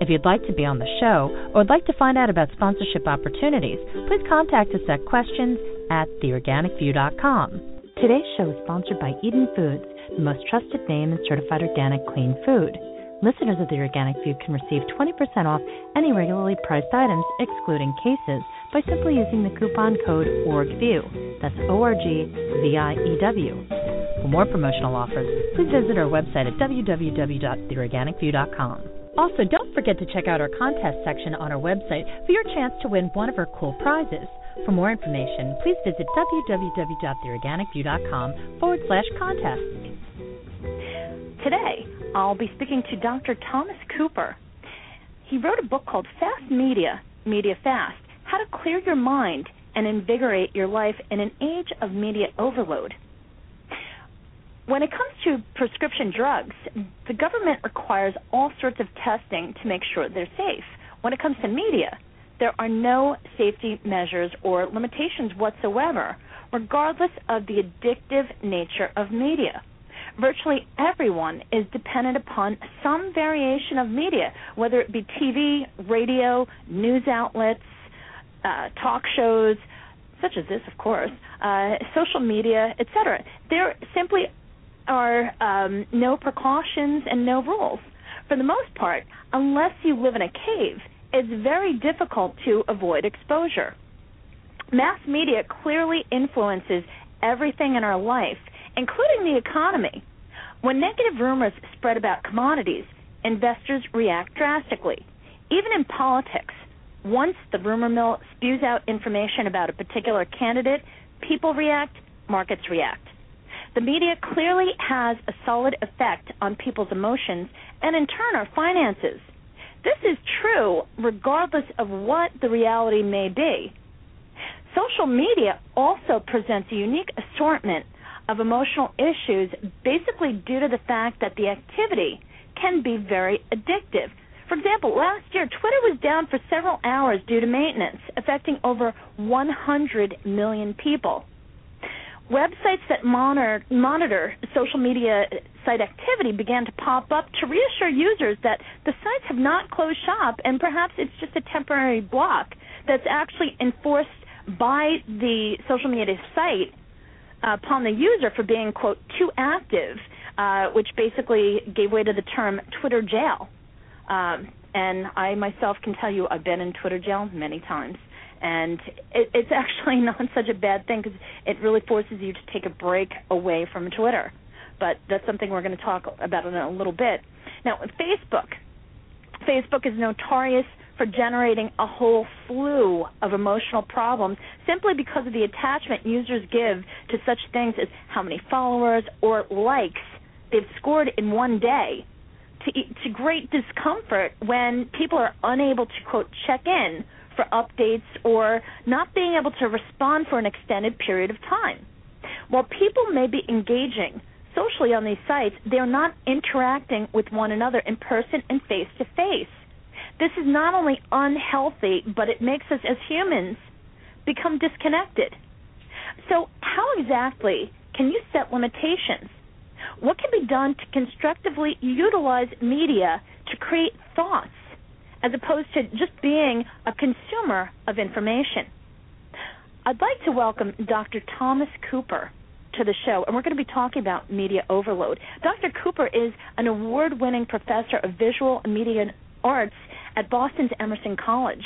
If you'd like to be on the show or would like to find out about sponsorship opportunities, please contact us at questions at theorganicview.com. Today's show is sponsored by Eden Foods, the most trusted name in certified organic clean food. Listeners of The Organic View can receive 20% off any regularly priced items, excluding cases, by simply using the coupon code ORGVIEW. That's O R G V I E W. For more promotional offers, please visit our website at www.theorganicview.com. Also, don't forget to check out our contest section on our website for your chance to win one of our cool prizes. For more information, please visit www.theorganicview.com forward slash contest. Today, I'll be speaking to Dr. Thomas Cooper. He wrote a book called Fast Media, Media Fast How to Clear Your Mind and Invigorate Your Life in an Age of Media Overload. When it comes to prescription drugs, the government requires all sorts of testing to make sure they're safe. When it comes to media, there are no safety measures or limitations whatsoever, regardless of the addictive nature of media. Virtually everyone is dependent upon some variation of media, whether it be TV, radio, news outlets, uh, talk shows, such as this, of course, uh, social media, etc. There simply are um, no precautions and no rules. For the most part, unless you live in a cave, it's very difficult to avoid exposure. Mass media clearly influences everything in our life, including the economy. When negative rumors spread about commodities, investors react drastically. Even in politics, once the rumor mill spews out information about a particular candidate, people react, markets react. The media clearly has a solid effect on people's emotions and, in turn, our finances. This is true regardless of what the reality may be. Social media also presents a unique assortment of emotional issues basically due to the fact that the activity can be very addictive. For example, last year, Twitter was down for several hours due to maintenance, affecting over 100 million people websites that monitor, monitor social media site activity began to pop up to reassure users that the sites have not closed shop and perhaps it's just a temporary block that's actually enforced by the social media site uh, upon the user for being quote too active, uh, which basically gave way to the term Twitter jail. Um, and I myself can tell you I've been in Twitter jail many times and it, it's actually not such a bad thing because it really forces you to take a break away from Twitter. But that's something we're going to talk about in a little bit. Now, Facebook. Facebook is notorious for generating a whole slew of emotional problems simply because of the attachment users give to such things as how many followers or likes they've scored in one day to, to great discomfort when people are unable to quote check in for updates or not being able to respond for an extended period of time. While people may be engaging socially on these sites, they're not interacting with one another in person and face to face. This is not only unhealthy, but it makes us as humans become disconnected. So, how exactly can you set limitations? What can be done to constructively utilize media to create thoughts as opposed to just being a consumer of information. I'd like to welcome Dr. Thomas Cooper to the show, and we're going to be talking about media overload. Dr. Cooper is an award winning professor of visual and media arts at Boston's Emerson College.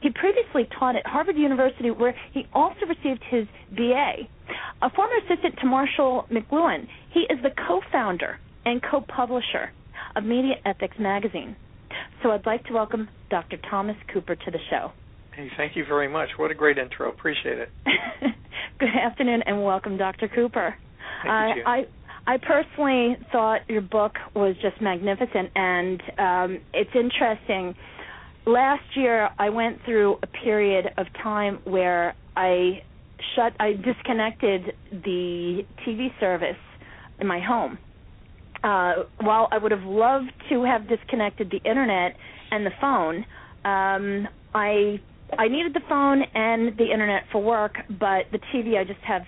He previously taught at Harvard University, where he also received his BA. A former assistant to Marshall McLuhan, he is the co founder and co publisher of Media Ethics Magazine. So I'd like to welcome Dr. Thomas Cooper to the show. Hey, thank you very much. What a great intro. Appreciate it. Good afternoon and welcome, Dr. Cooper. Thank you, I I personally thought your book was just magnificent, and um, it's interesting. Last year, I went through a period of time where I shut, I disconnected the TV service in my home. Uh, while I would have loved to have disconnected the internet and the phone, um, I I needed the phone and the internet for work, but the TV I just have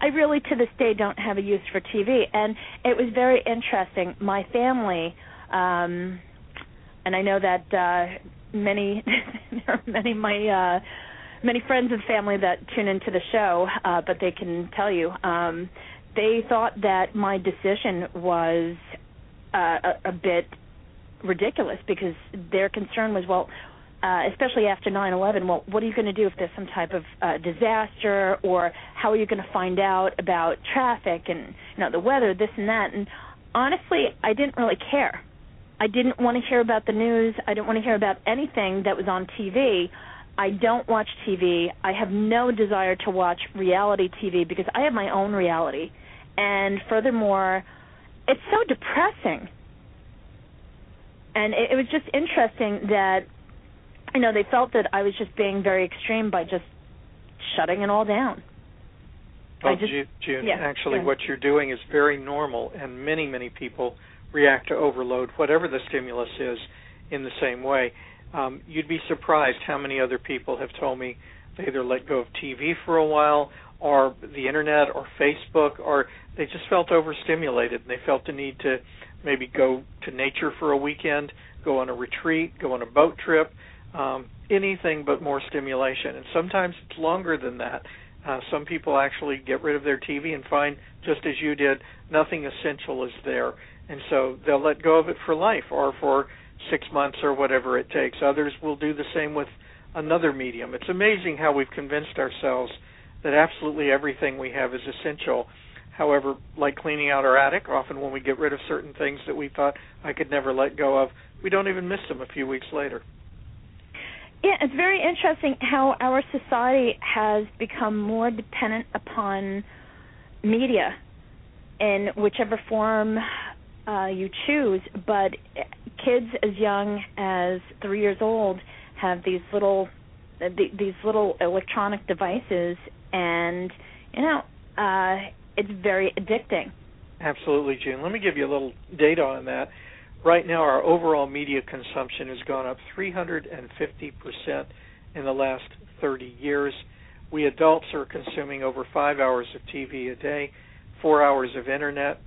I really to this day don't have a use for TV and it was very interesting. My family um and I know that uh many there are many my uh many friends and family that tune into the show, uh but they can tell you um they thought that my decision was uh, a, a bit ridiculous because their concern was well uh, especially after 9/11. Well, what are you going to do if there's some type of uh, disaster, or how are you going to find out about traffic and you know the weather, this and that? And honestly, I didn't really care. I didn't want to hear about the news. I didn't want to hear about anything that was on TV. I don't watch TV. I have no desire to watch reality TV because I have my own reality. And furthermore, it's so depressing. And it, it was just interesting that you know, they felt that I was just being very extreme by just shutting it all down. Well, just, June, yeah, actually, yeah. what you're doing is very normal, and many, many people react to overload, whatever the stimulus is, in the same way. Um, you'd be surprised how many other people have told me they either let go of TV for a while, or the internet, or Facebook, or they just felt overstimulated and they felt the need to maybe go to nature for a weekend, go on a retreat, go on a boat trip, um, anything but more stimulation. And sometimes it's longer than that. Uh, some people actually get rid of their TV and find, just as you did, nothing essential is there, and so they'll let go of it for life or for six months or whatever it takes. Others will do the same with another medium. It's amazing how we've convinced ourselves that absolutely everything we have is essential. However, like cleaning out our attic, often when we get rid of certain things that we thought I could never let go of, we don't even miss them a few weeks later. Yeah, it's very interesting how our society has become more dependent upon media in whichever form uh, you choose. But kids as young as three years old have these little these little electronic devices, and you know uh, it's very addicting. Absolutely, June. Let me give you a little data on that. Right now, our overall media consumption has gone up 350% in the last 30 years. We adults are consuming over five hours of TV a day, four hours of internet.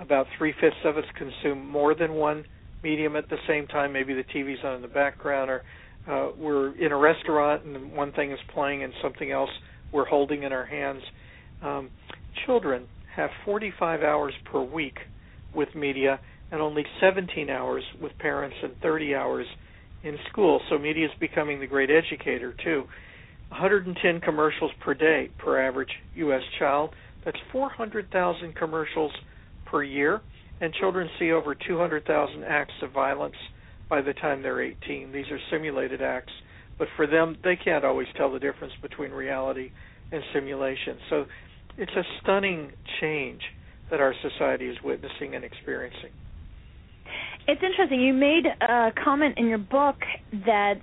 About three fifths of us consume more than one medium at the same time. Maybe the TV's on in the background, or uh, we're in a restaurant and one thing is playing and something else we're holding in our hands. Um, children have 45 hours per week with media and only 17 hours with parents and 30 hours in school. So media is becoming the great educator too. 110 commercials per day per average U.S. child. That's 400,000 commercials per year, and children see over 200,000 acts of violence by the time they're 18. These are simulated acts, but for them, they can't always tell the difference between reality and simulation. So it's a stunning change that our society is witnessing and experiencing. It's interesting. You made a comment in your book that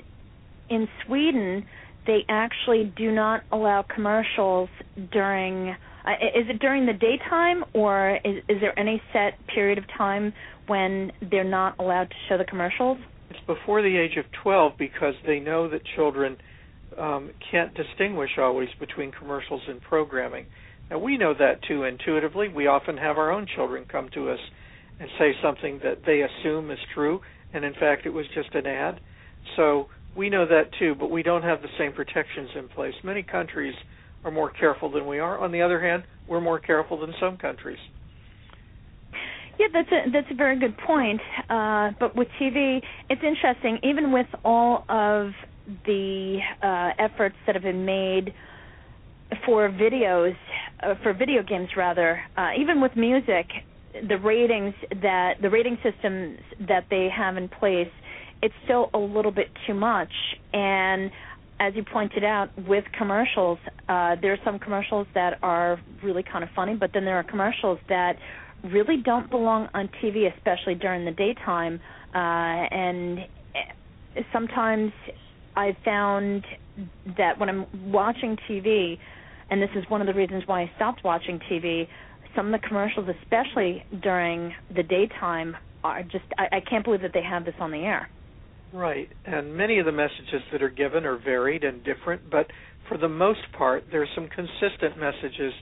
in Sweden they actually do not allow commercials during. Uh, is it during the daytime, or is, is there any set period of time when they're not allowed to show the commercials? It's before the age of 12 because they know that children um, can't distinguish always between commercials and programming. Now we know that too intuitively. We often have our own children come to us and say something that they assume is true, and in fact it was just an ad. So we know that too, but we don't have the same protections in place. Many countries are more careful than we are. On the other hand, we're more careful than some countries. Yeah, that's a that's a very good point. Uh, but with TV, it's interesting. Even with all of the uh, efforts that have been made for videos, uh, for video games rather, uh, even with music, the ratings that the rating systems that they have in place, it's still a little bit too much. And as you pointed out, with commercials, uh, there are some commercials that are really kind of funny, but then there are commercials that really don't belong on TV, especially during the daytime. Uh, and eh, sometimes I found that when I'm watching TV, and this is one of the reasons why I stopped watching TV, some of the commercials, especially during the daytime, are just I, I can't believe that they have this on the air. Right, and many of the messages that are given are varied and different, but for the most part, there's some consistent messages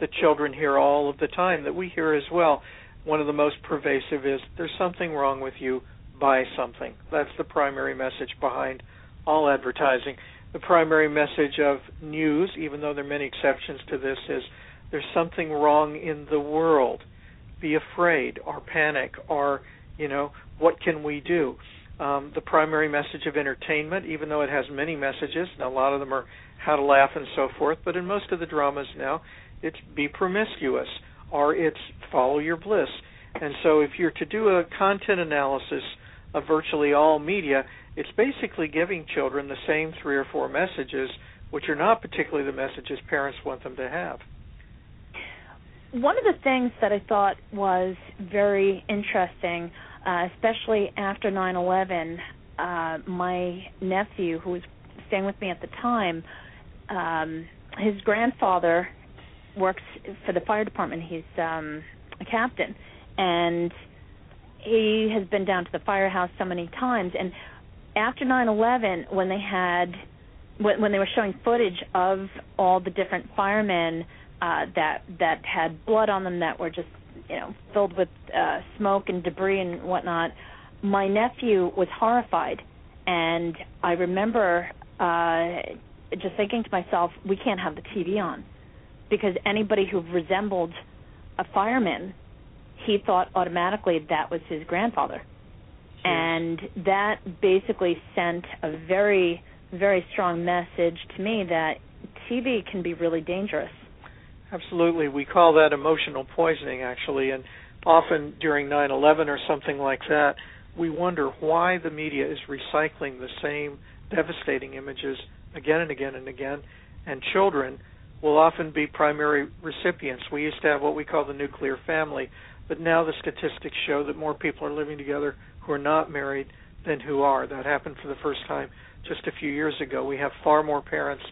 that children hear all of the time that we hear as well. One of the most pervasive is there's something wrong with you, buy something. That's the primary message behind all advertising. The primary message of news, even though there are many exceptions to this, is there's something wrong in the world. Be afraid or panic or, you know, what can we do? Um, the primary message of entertainment, even though it has many messages, and a lot of them are how to laugh and so forth, but in most of the dramas now, it's be promiscuous or it's follow your bliss. And so if you're to do a content analysis of virtually all media, it's basically giving children the same three or four messages, which are not particularly the messages parents want them to have. One of the things that I thought was very interesting, uh, especially after 9 11, uh, my nephew, who was staying with me at the time, um, his grandfather works for the fire department. He's um a captain and he has been down to the firehouse so many times. And after 9/11 when they had when, when they were showing footage of all the different firemen uh that that had blood on them that were just you know filled with uh smoke and debris and whatnot my nephew was horrified. And I remember uh just thinking to myself we can't have the TV on because anybody who resembled a fireman, he thought automatically that was his grandfather. Yes. And that basically sent a very, very strong message to me that TV can be really dangerous. Absolutely. We call that emotional poisoning, actually. And often during 9 11 or something like that, we wonder why the media is recycling the same devastating images again and again and again. And children will often be primary recipients. We used to have what we call the nuclear family, but now the statistics show that more people are living together who are not married than who are. That happened for the first time just a few years ago. We have far more parents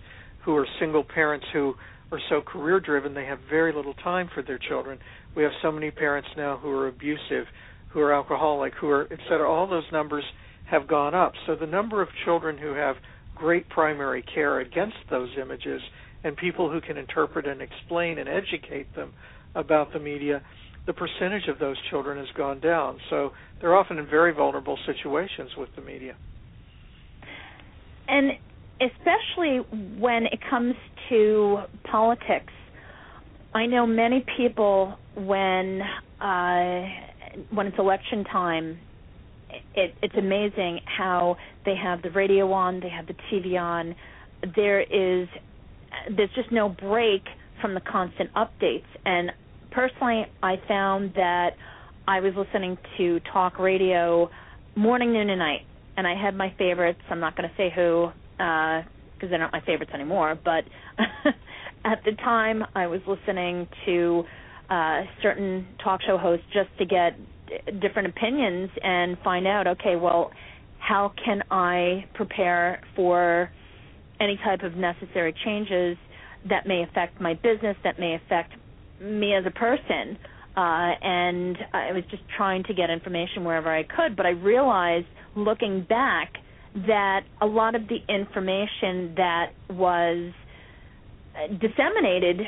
who are single parents who are so career driven they have very little time for their children. We have so many parents now who are abusive, who are alcoholic, who are etc. All those numbers have gone up. So the number of children who have great primary care against those images and people who can interpret and explain and educate them about the media, the percentage of those children has gone down. So they're often in very vulnerable situations with the media. And especially when it comes to politics, I know many people when uh, when it's election time, it, it's amazing how they have the radio on, they have the TV on. There is there's just no break from the constant updates. And personally, I found that I was listening to talk radio morning, noon, and night, and I had my favorites. I'm not going to say who because uh, they're not my favorites anymore. But at the time, I was listening to uh, certain talk show hosts just to get different opinions and find out. Okay, well, how can I prepare for any type of necessary changes that may affect my business, that may affect me as a person. Uh, and I was just trying to get information wherever I could, but I realized looking back that a lot of the information that was disseminated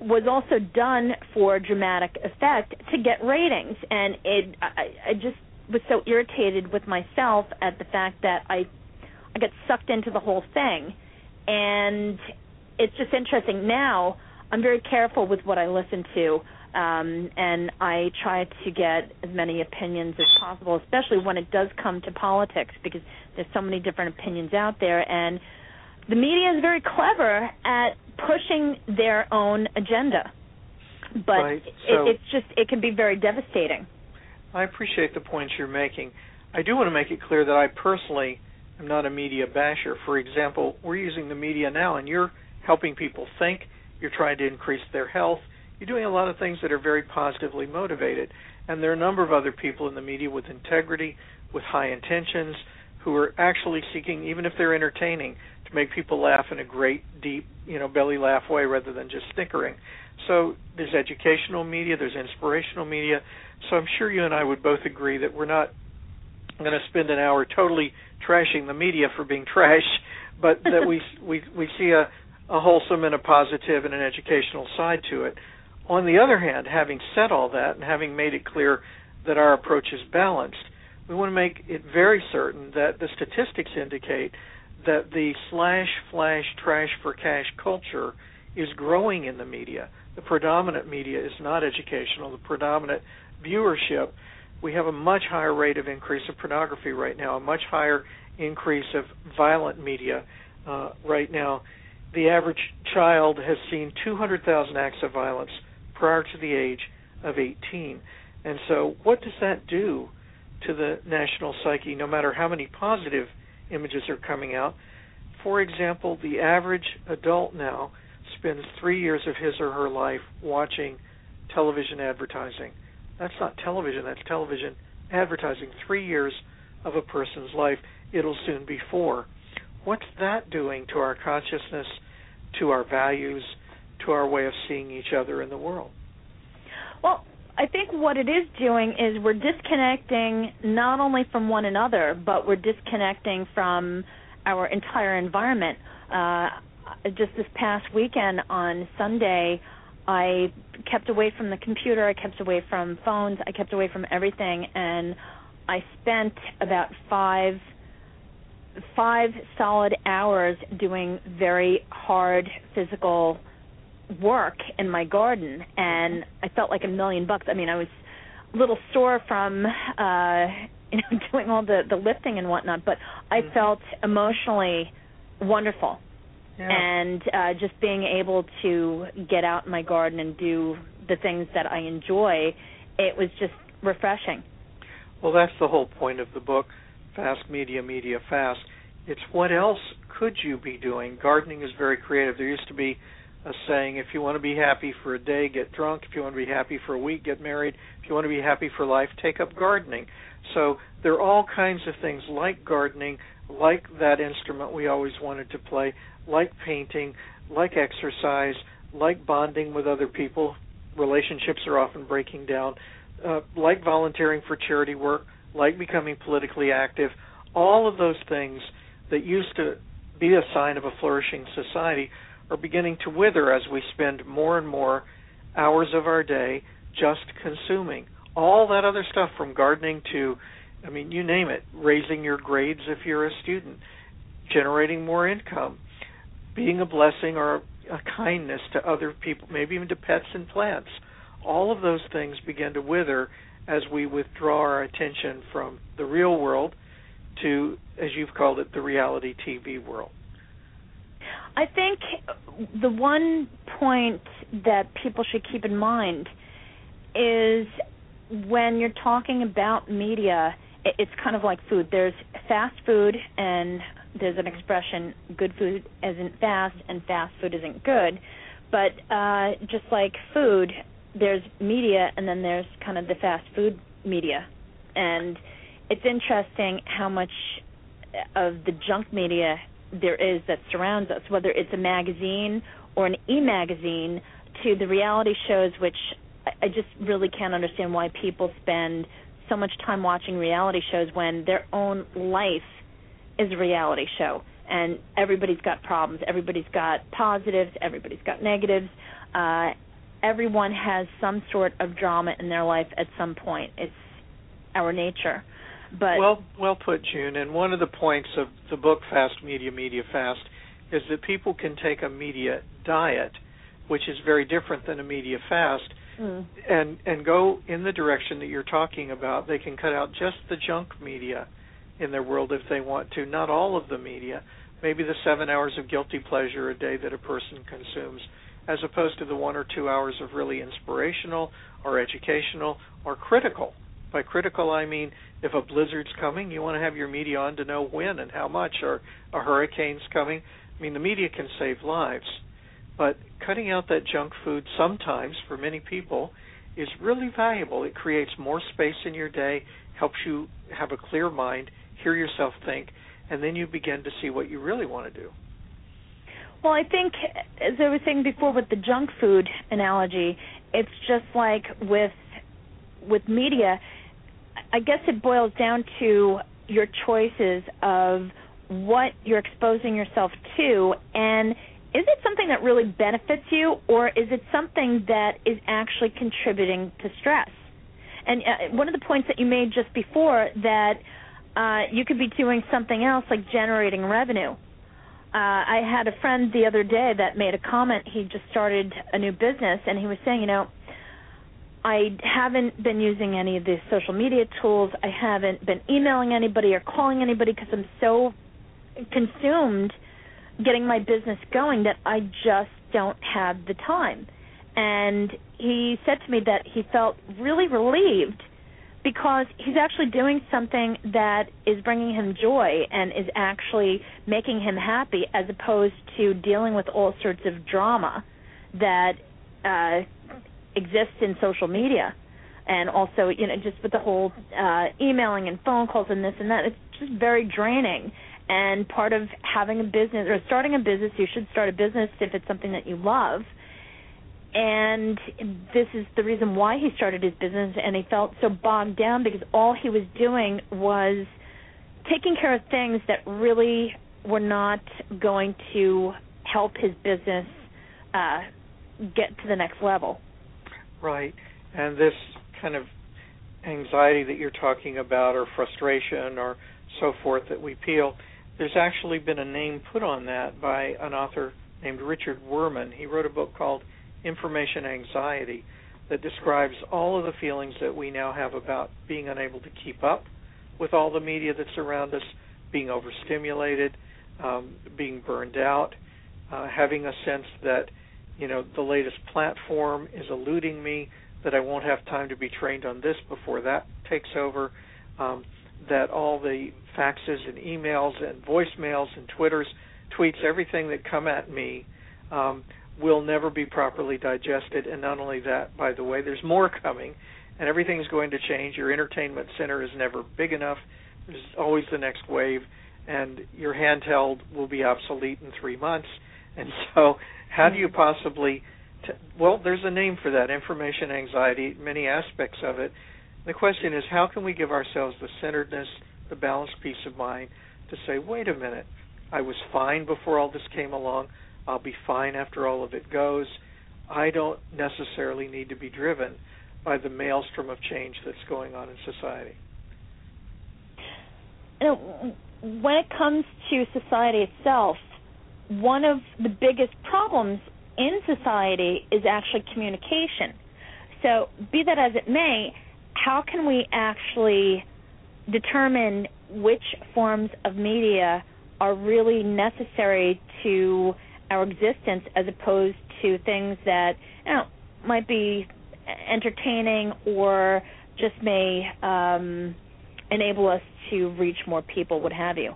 was also done for dramatic effect to get ratings and it I, I just was so irritated with myself at the fact that I I got sucked into the whole thing and it's just interesting. Now I'm very careful with what I listen to, um, and I try to get as many opinions as possible, especially when it does come to politics, because there's so many different opinions out there, and the media is very clever at pushing their own agenda. But right. so, it, it's just it can be very devastating. I appreciate the points you're making. I do want to make it clear that I personally I'm not a media basher. For example, we're using the media now, and you're helping people think. You're trying to increase their health. you're doing a lot of things that are very positively motivated. And there are a number of other people in the media with integrity, with high intentions, who are actually seeking, even if they're entertaining, to make people laugh in a great, deep, you know, belly laugh way rather than just snickering. So there's educational media, there's inspirational media. So I'm sure you and I would both agree that we're not going to spend an hour totally trashing the media for being trash, but that we we we see a a wholesome and a positive and an educational side to it. On the other hand, having said all that and having made it clear that our approach is balanced, we want to make it very certain that the statistics indicate that the slash flash trash for cash culture is growing in the media. The predominant media is not educational. The predominant viewership, we have a much higher rate of increase of pornography right now, a much higher increase of violent media uh, right now. The average child has seen 200,000 acts of violence prior to the age of 18. And so, what does that do to the national psyche, no matter how many positive images are coming out? For example, the average adult now spends three years of his or her life watching television advertising. That's not television, that's television advertising. Three years of a person's life. It'll soon be four. What's that doing to our consciousness, to our values, to our way of seeing each other in the world? Well, I think what it is doing is we're disconnecting not only from one another, but we're disconnecting from our entire environment. Uh, just this past weekend on Sunday, I kept away from the computer, I kept away from phones, I kept away from everything, and I spent about five five solid hours doing very hard physical work in my garden and I felt like a million bucks. I mean, I was a little sore from uh you know doing all the the lifting and whatnot, but I mm-hmm. felt emotionally wonderful. Yeah. And uh just being able to get out in my garden and do the things that I enjoy, it was just refreshing. Well, that's the whole point of the book, Fast Media, Media Fast. It's what else could you be doing? Gardening is very creative. There used to be a saying if you want to be happy for a day, get drunk. If you want to be happy for a week, get married. If you want to be happy for life, take up gardening. So there are all kinds of things like gardening, like that instrument we always wanted to play, like painting, like exercise, like bonding with other people. Relationships are often breaking down, uh, like volunteering for charity work, like becoming politically active. All of those things that used to be a sign of a flourishing society are beginning to wither as we spend more and more hours of our day just consuming. All that other stuff from gardening to, I mean, you name it, raising your grades if you're a student, generating more income, being a blessing or a kindness to other people, maybe even to pets and plants. All of those things begin to wither as we withdraw our attention from the real world to, as you've called it, the reality TV world. I think the one point that people should keep in mind is when you're talking about media, it's kind of like food. There's fast food, and there's an expression good food isn't fast, and fast food isn't good. But uh, just like food, there's media, and then there's kind of the fast food media. And it's interesting how much of the junk media there is that surrounds us, whether it's a magazine or an e-magazine, to the reality shows, which I just really can't understand why people spend so much time watching reality shows when their own life is a reality show. And everybody's got problems. Everybody's got positives. Everybody's got negatives. Uh, everyone has some sort of drama in their life at some point. It's our nature. But well, well put, June. And one of the points of the book Fast Media, Media Fast is that people can take a media diet, which is very different than a media fast, mm. and and go in the direction that you're talking about. They can cut out just the junk media in their world if they want to, not all of the media. Maybe the seven hours of guilty pleasure a day that a person consumes, as opposed to the one or two hours of really inspirational or educational or critical by critical, I mean if a blizzard's coming, you want to have your media on to know when and how much, or a hurricane's coming. I mean, the media can save lives, But cutting out that junk food sometimes for many people is really valuable. It creates more space in your day, helps you have a clear mind, hear yourself think, and then you begin to see what you really want to do. Well, I think, as I was saying before with the junk food analogy, it's just like with with media. I guess it boils down to your choices of what you're exposing yourself to and is it something that really benefits you or is it something that is actually contributing to stress and uh, one of the points that you made just before that uh, you could be doing something else like generating revenue uh, I had a friend the other day that made a comment. He just started a new business, and he was saying, you know, I haven't been using any of the social media tools. I haven't been emailing anybody or calling anybody because I'm so consumed getting my business going that I just don't have the time. And he said to me that he felt really relieved because he's actually doing something that is bringing him joy and is actually making him happy as opposed to dealing with all sorts of drama that uh exists in social media. And also you know just with the whole uh emailing and phone calls and this and that it's just very draining. And part of having a business or starting a business you should start a business if it's something that you love and this is the reason why he started his business and he felt so bogged down because all he was doing was taking care of things that really were not going to help his business uh get to the next level right and this kind of anxiety that you're talking about or frustration or so forth that we feel there's actually been a name put on that by an author named Richard Wurman. He wrote a book called Information Anxiety that describes all of the feelings that we now have about being unable to keep up with all the media that's around us, being overstimulated, um, being burned out, uh, having a sense that you know the latest platform is eluding me, that I won't have time to be trained on this before that takes over, um, that all the faxes and emails and voicemails and Twitters, tweets, everything that come at me um, will never be properly digested. And not only that, by the way, there's more coming, and everything's going to change. Your entertainment center is never big enough. There's always the next wave, and your handheld will be obsolete in three months. And so, how do you possibly? T- well, there's a name for that information anxiety, many aspects of it. The question is, how can we give ourselves the centeredness, the balanced peace of mind to say, wait a minute, I was fine before all this came along. I'll be fine after all of it goes. I don't necessarily need to be driven by the maelstrom of change that's going on in society. when it comes to society itself, one of the biggest problems in society is actually communication. So, be that as it may, how can we actually determine which forms of media are really necessary to our existence as opposed to things that you know might be entertaining or just may um, enable us to reach more people, what have you.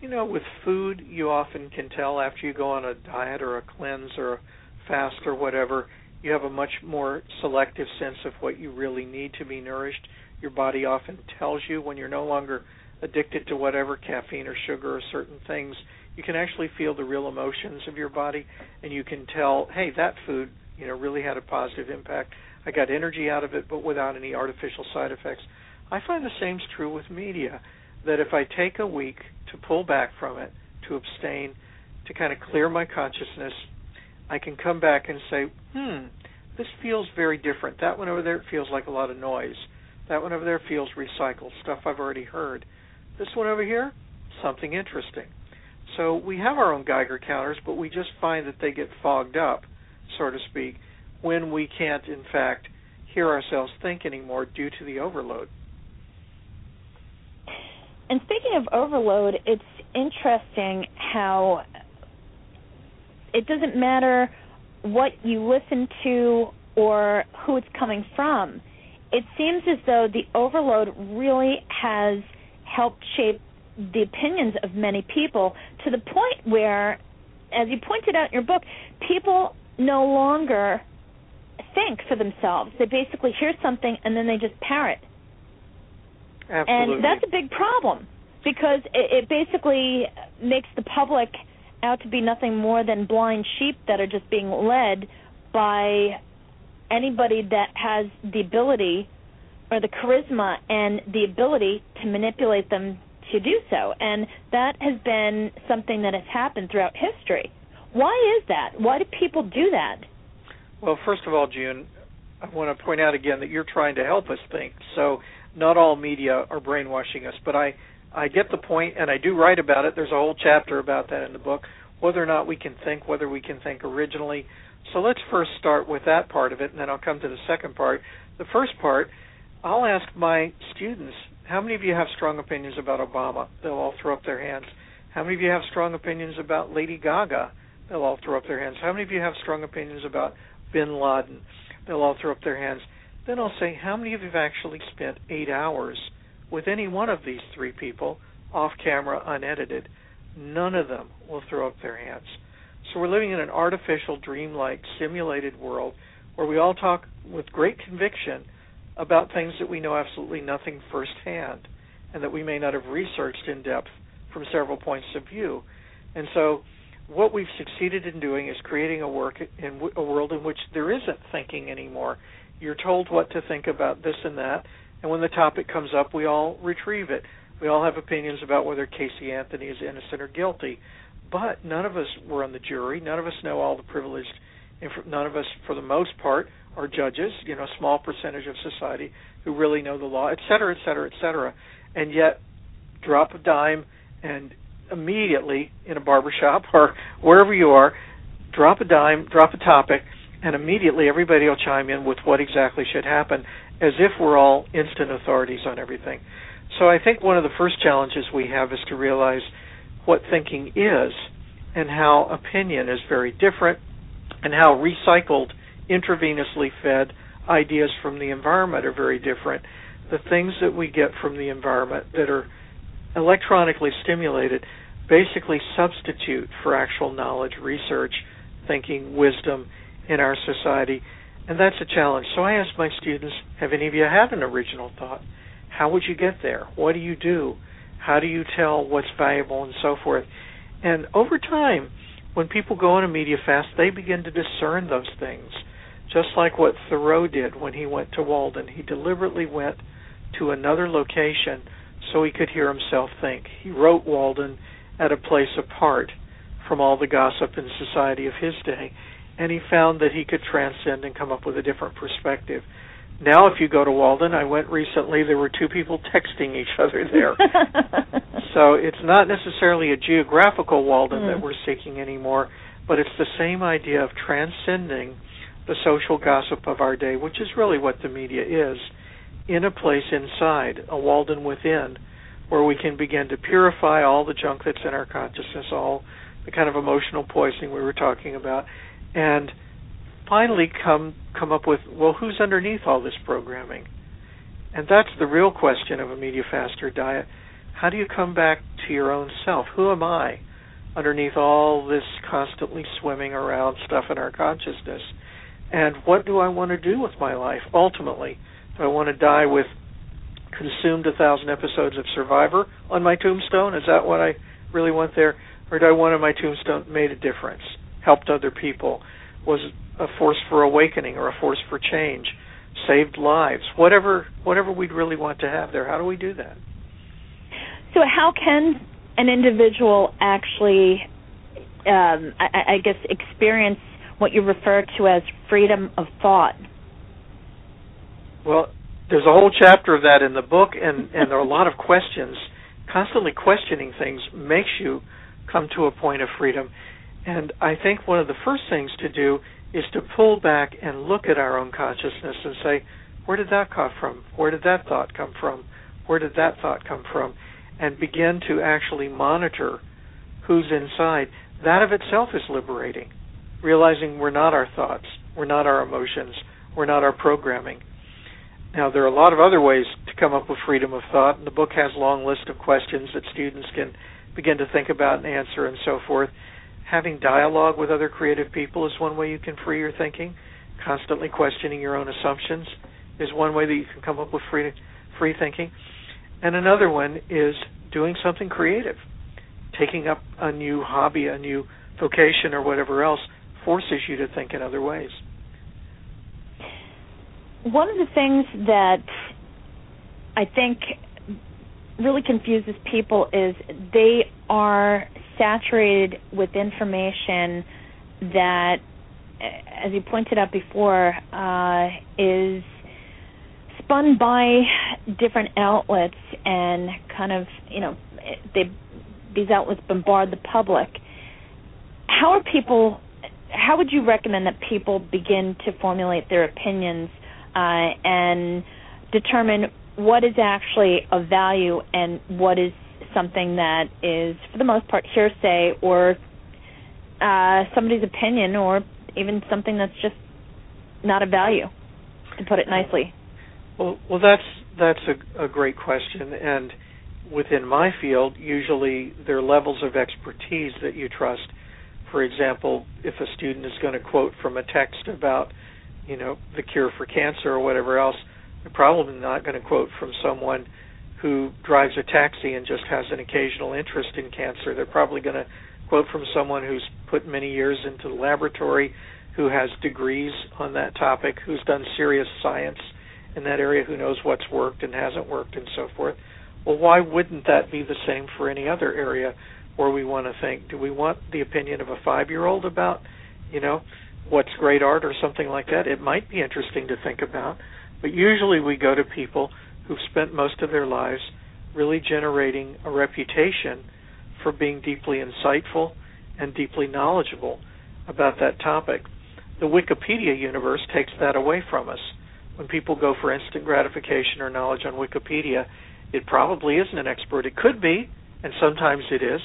You know, with food, you often can tell after you go on a diet or a cleanse or a fast or whatever, you have a much more selective sense of what you really need to be nourished. Your body often tells you when you're no longer addicted to whatever caffeine or sugar or certain things you can actually feel the real emotions of your body and you can tell hey that food you know really had a positive impact. I got energy out of it but without any artificial side effects. I find the same's true with media that if i take a week to pull back from it to abstain to kind of clear my consciousness i can come back and say hmm this feels very different. That one over there feels like a lot of noise. That one over there feels recycled stuff i've already heard. This one over here something interesting so we have our own Geiger counters, but we just find that they get fogged up, so to speak, when we can't, in fact, hear ourselves think anymore due to the overload. And speaking of overload, it's interesting how it doesn't matter what you listen to or who it's coming from. It seems as though the overload really has helped shape the opinions of many people to the point where as you pointed out in your book, people no longer think for themselves. They basically hear something and then they just parrot. Absolutely. And that's a big problem because it, it basically makes the public out to be nothing more than blind sheep that are just being led by anybody that has the ability or the charisma and the ability to manipulate them to do so. And that has been something that has happened throughout history. Why is that? Why do people do that? Well, first of all, June, I want to point out again that you're trying to help us think. So not all media are brainwashing us, but I I get the point, and I do write about it. There's a whole chapter about that in the book, whether or not we can think, whether we can think originally. So let's first start with that part of it, and then I'll come to the second part. The first part, I'll ask my students, how many of you have strong opinions about Obama? They'll all throw up their hands. How many of you have strong opinions about Lady Gaga? They'll all throw up their hands. How many of you have strong opinions about Bin Laden? They'll all throw up their hands. Then I'll say, how many of you have actually spent eight hours with any one of these three people, off camera, unedited? None of them will throw up their hands. So we're living in an artificial, dreamlike, simulated world where we all talk with great conviction about things that we know absolutely nothing firsthand and that we may not have researched in depth from several points of view. And so what we've succeeded in doing is creating a work in a world in which there isn't thinking anymore. You're told what to think about this and that, and when the topic comes up, we all retrieve it. We all have opinions about whether Casey Anthony is innocent or guilty, but none of us were on the jury. None of us know all the privileged. None of us, for the most part, are judges. You know, a small percentage of society who really know the law, et cetera, et cetera, et cetera. And yet, drop a dime and immediately in a barbershop or wherever you are, drop a dime, drop a topic, and immediately everybody will chime in with what exactly should happen as if we're all instant authorities on everything. So I think one of the first challenges we have is to realize what thinking is and how opinion is very different and how recycled, intravenously fed ideas from the environment are very different. The things that we get from the environment that are electronically stimulated basically substitute for actual knowledge, research, thinking, wisdom in our society. And that's a challenge. So I ask my students, have any of you had an original thought? How would you get there? What do you do? How do you tell what's valuable and so forth? And over time, when people go on a media fast, they begin to discern those things. Just like what Thoreau did when he went to Walden. He deliberately went to another location so he could hear himself think. He wrote Walden at a place apart from all the gossip and society of his day, and he found that he could transcend and come up with a different perspective. Now, if you go to Walden, I went recently, there were two people texting each other there. so it's not necessarily a geographical Walden mm. that we're seeking anymore, but it's the same idea of transcending the social gossip of our day, which is really what the media is, in a place inside, a Walden within, where we can begin to purify all the junk that's in our consciousness, all the kind of emotional poisoning we were talking about, and finally come come up with well, who's underneath all this programming? And that's the real question of a media faster diet. How do you come back to your own self? Who am I underneath all this constantly swimming around stuff in our consciousness? And what do I want to do with my life ultimately? Do I want to die with consumed a thousand episodes of Survivor on my tombstone? Is that what I really want there? Or do I want my tombstone made a difference, helped other people, was a force for awakening or a force for change, saved lives, whatever whatever we'd really want to have there. How do we do that? So how can an individual actually, um, I, I guess, experience what you refer to as freedom of thought? Well, there's a whole chapter of that in the book, and and there are a lot of questions. Constantly questioning things makes you come to a point of freedom. And I think one of the first things to do is to pull back and look at our own consciousness and say, where did that come from? Where did that thought come from? Where did that thought come from? And begin to actually monitor who's inside. That of itself is liberating. Realizing we're not our thoughts, we're not our emotions, we're not our programming. Now, there are a lot of other ways to come up with freedom of thought, and the book has a long list of questions that students can begin to think about and answer and so forth. having dialogue with other creative people is one way you can free your thinking. Constantly questioning your own assumptions is one way that you can come up with free free thinking. And another one is doing something creative. Taking up a new hobby, a new vocation or whatever else forces you to think in other ways. One of the things that I think really confuses people is they are saturated with information that, as you pointed out before, uh, is spun by different outlets and kind of, you know, they these outlets bombard the public. How are people? How would you recommend that people begin to formulate their opinions uh, and determine what is actually of value and what is something that is, for the most part, hearsay or uh, somebody's opinion or even something that's just not of value, to put it nicely. Well, well, that's that's a, a great question, and within my field, usually there are levels of expertise that you trust. For example, if a student is going to quote from a text about, you know, the cure for cancer or whatever else, they're probably not going to quote from someone who drives a taxi and just has an occasional interest in cancer. They're probably going to quote from someone who's put many years into the laboratory, who has degrees on that topic, who's done serious science in that area, who knows what's worked and hasn't worked, and so forth. Well, why wouldn't that be the same for any other area where we want to think? Do we want the opinion of a five year old about, you know, what's great art or something like that? It might be interesting to think about. But usually we go to people who've spent most of their lives really generating a reputation for being deeply insightful and deeply knowledgeable about that topic. The Wikipedia universe takes that away from us. When people go for instant gratification or knowledge on Wikipedia, it probably isn't an expert. It could be, and sometimes it is.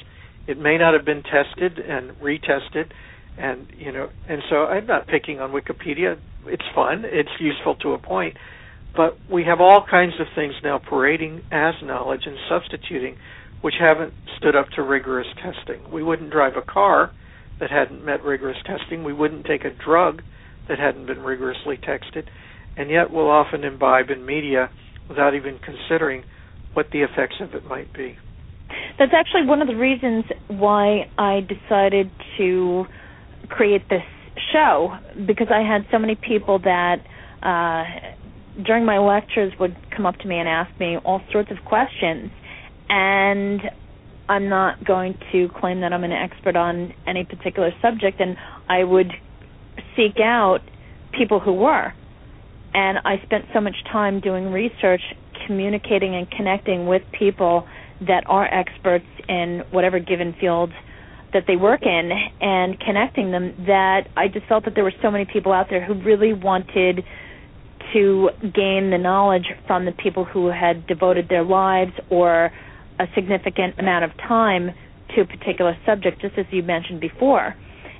It may not have been tested and retested, and you know, and so I'm not picking on Wikipedia it's fun, it's useful to a point, but we have all kinds of things now parading as knowledge and substituting which haven't stood up to rigorous testing. We wouldn't drive a car that hadn't met rigorous testing. We wouldn't take a drug that hadn't been rigorously tested. And yet we'll often imbibe in media without even considering what the effects of it might be. That's actually one of the reasons why I decided to create this show because I had so many people that uh, during my lectures would come up to me and ask me all sorts of questions, and I'm not going to claim that I'm an expert on any particular subject, and I would seek out people who were. And I spent so much time doing research, communicating and connecting with people that are experts in whatever given field that they work in and connecting them that I just felt that there were so many people out there who really wanted to gain the knowledge from the people who had devoted their lives or a significant amount of time to a particular subject, just as you mentioned before.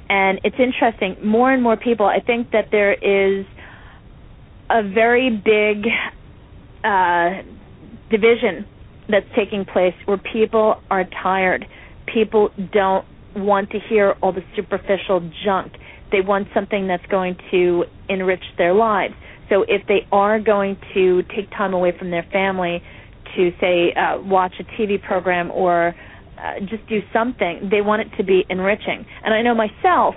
And it's interesting, more and more people, I think that there is a very big uh, division that's taking place where people are tired. People don't want to hear all the superficial junk. They want something that's going to enrich their lives. So if they are going to take time away from their family to say uh, watch a TV program or uh, just do something, they want it to be enriching. And I know myself,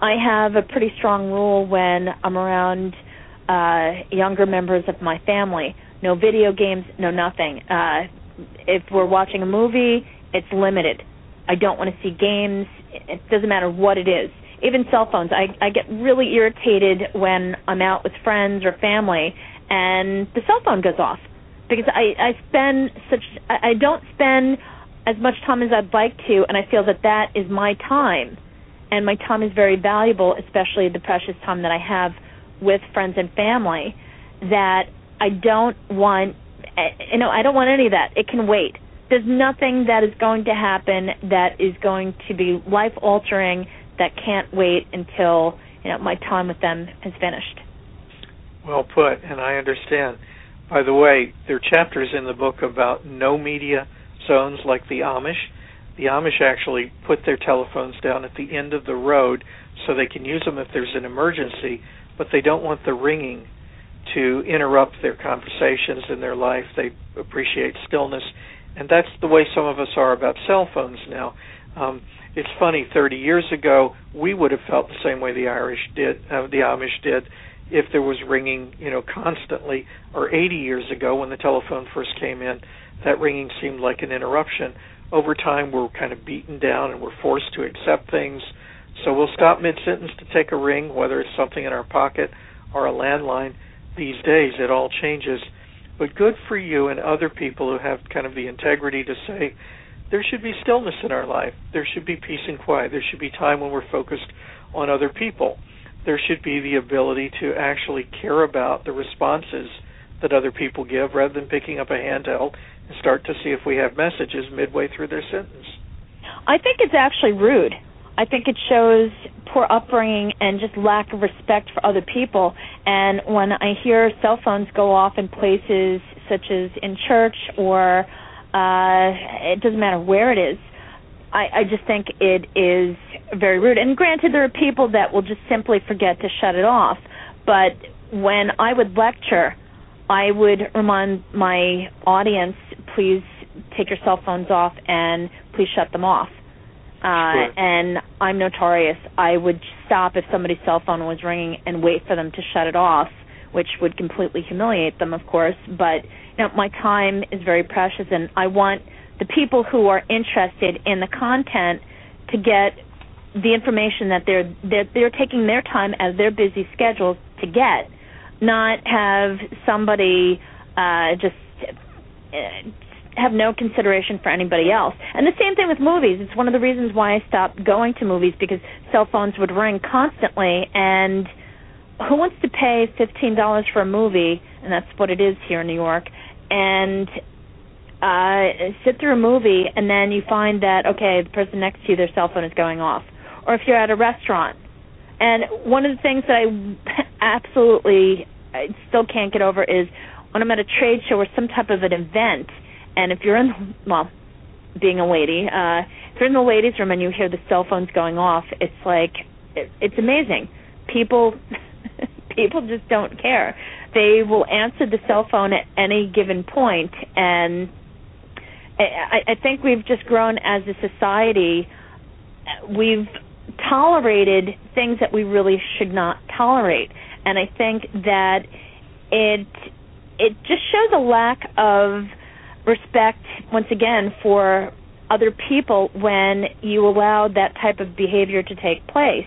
I have a pretty strong rule when I'm around uh, younger members of my family. No video games, no nothing. Uh, if we're watching a movie, it's limited. I don't want to see games. It doesn't matter what it is. Even cell phones. I I get really irritated when I'm out with friends or family and the cell phone goes off because I I spend such I, I don't spend as much time as I'd like to and I feel that that is my time and my time is very valuable especially the precious time that I have with friends and family that I don't want eh, you know I don't want any of that it can wait there's nothing that is going to happen that is going to be life altering that can't wait until you know my time with them is finished. Well put, and I understand. By the way, there are chapters in the book about no media zones like the Amish. The Amish actually put their telephones down at the end of the road so they can use them if there's an emergency, but they don't want the ringing to interrupt their conversations in their life. They appreciate stillness, and that's the way some of us are about cell phones now. Um, it's funny. 30 years ago, we would have felt the same way the Irish did, uh, the Amish did, if there was ringing, you know, constantly. Or 80 years ago, when the telephone first came in, that ringing seemed like an interruption. Over time, we're kind of beaten down, and we're forced to accept things. So we'll stop mid-sentence to take a ring, whether it's something in our pocket or a landline. These days, it all changes. But good for you and other people who have kind of the integrity to say, there should be stillness in our life. There should be peace and quiet. There should be time when we're focused on other people. There should be the ability to actually care about the responses that other people give rather than picking up a handheld and start to see if we have messages midway through their sentence. I think it's actually rude. I think it shows poor upbringing and just lack of respect for other people. And when I hear cell phones go off in places such as in church or uh, it doesn't matter where it is. I, I just think it is very rude. And granted, there are people that will just simply forget to shut it off. But when I would lecture, I would remind my audience, please take your cell phones off and please shut them off. Uh, sure. And I'm notorious. I would stop if somebody's cell phone was ringing and wait for them to shut it off, which would completely humiliate them, of course. But you know, my time is very precious, and I want the people who are interested in the content to get the information that they're that they're taking their time as their busy schedules to get, not have somebody uh, just uh, have no consideration for anybody else. And the same thing with movies. It's one of the reasons why I stopped going to movies because cell phones would ring constantly and who wants to pay fifteen dollars for a movie and that's what it is here in New York and uh, sit through a movie, and then you find that okay, the person next to you, their cell phone is going off, or if you're at a restaurant. And one of the things that I absolutely I still can't get over is when I'm at a trade show or some type of an event, and if you're in well, being a lady, uh, if you're in the ladies' room and you hear the cell phones going off, it's like it, it's amazing. People people just don't care. They will answer the cell phone at any given point. And I, I think we've just grown as a society we've tolerated things that we really should not tolerate. And i think that it it just shows a lack of respect once again for other people when you allow that type of behavior to take place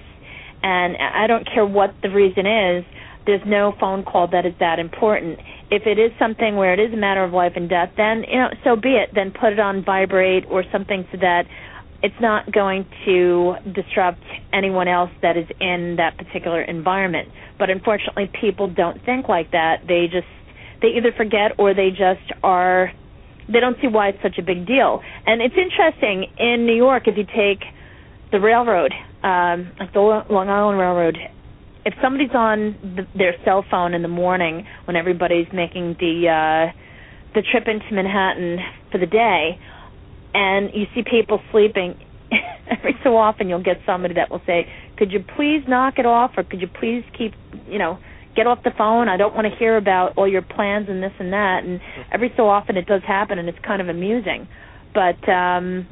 and i don't care what the reason is there's no phone call that is that important. If it is something where it is a matter of life and death, then you know, so be it. Then put it on vibrate or something so that it's not going to disrupt anyone else that is in that particular environment. But unfortunately, people don't think like that. They just they either forget or they just are they don't see why it's such a big deal. And it's interesting in New York if you take the railroad, um, like the Long Island Railroad, if somebody's on the, their cell phone in the morning when everybody's making the uh the trip into Manhattan for the day and you see people sleeping every so often you'll get somebody that will say could you please knock it off or could you please keep you know get off the phone i don't want to hear about all your plans and this and that and every so often it does happen and it's kind of amusing but um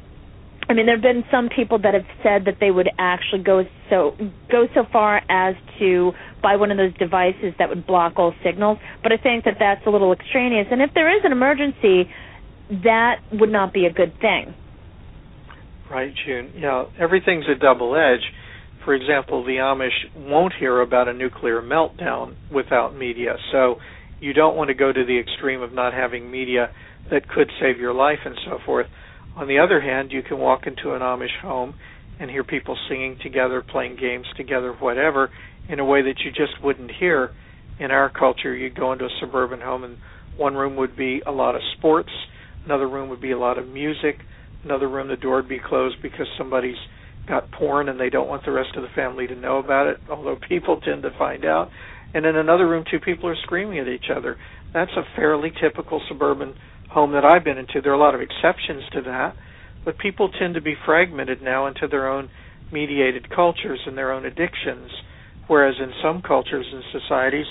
I mean, there have been some people that have said that they would actually go so go so far as to buy one of those devices that would block all signals. But I think that that's a little extraneous. And if there is an emergency, that would not be a good thing. Right, June. Yeah, everything's a double edge. For example, the Amish won't hear about a nuclear meltdown without media. So you don't want to go to the extreme of not having media that could save your life and so forth. On the other hand, you can walk into an Amish home and hear people singing together, playing games together, whatever, in a way that you just wouldn't hear in our culture. You'd go into a suburban home and one room would be a lot of sports, another room would be a lot of music, another room the door would be closed because somebody's got porn and they don't want the rest of the family to know about it, although people tend to find out. And in another room, two people are screaming at each other. That's a fairly typical suburban home that I've been into. There are a lot of exceptions to that, but people tend to be fragmented now into their own mediated cultures and their own addictions. Whereas in some cultures and societies,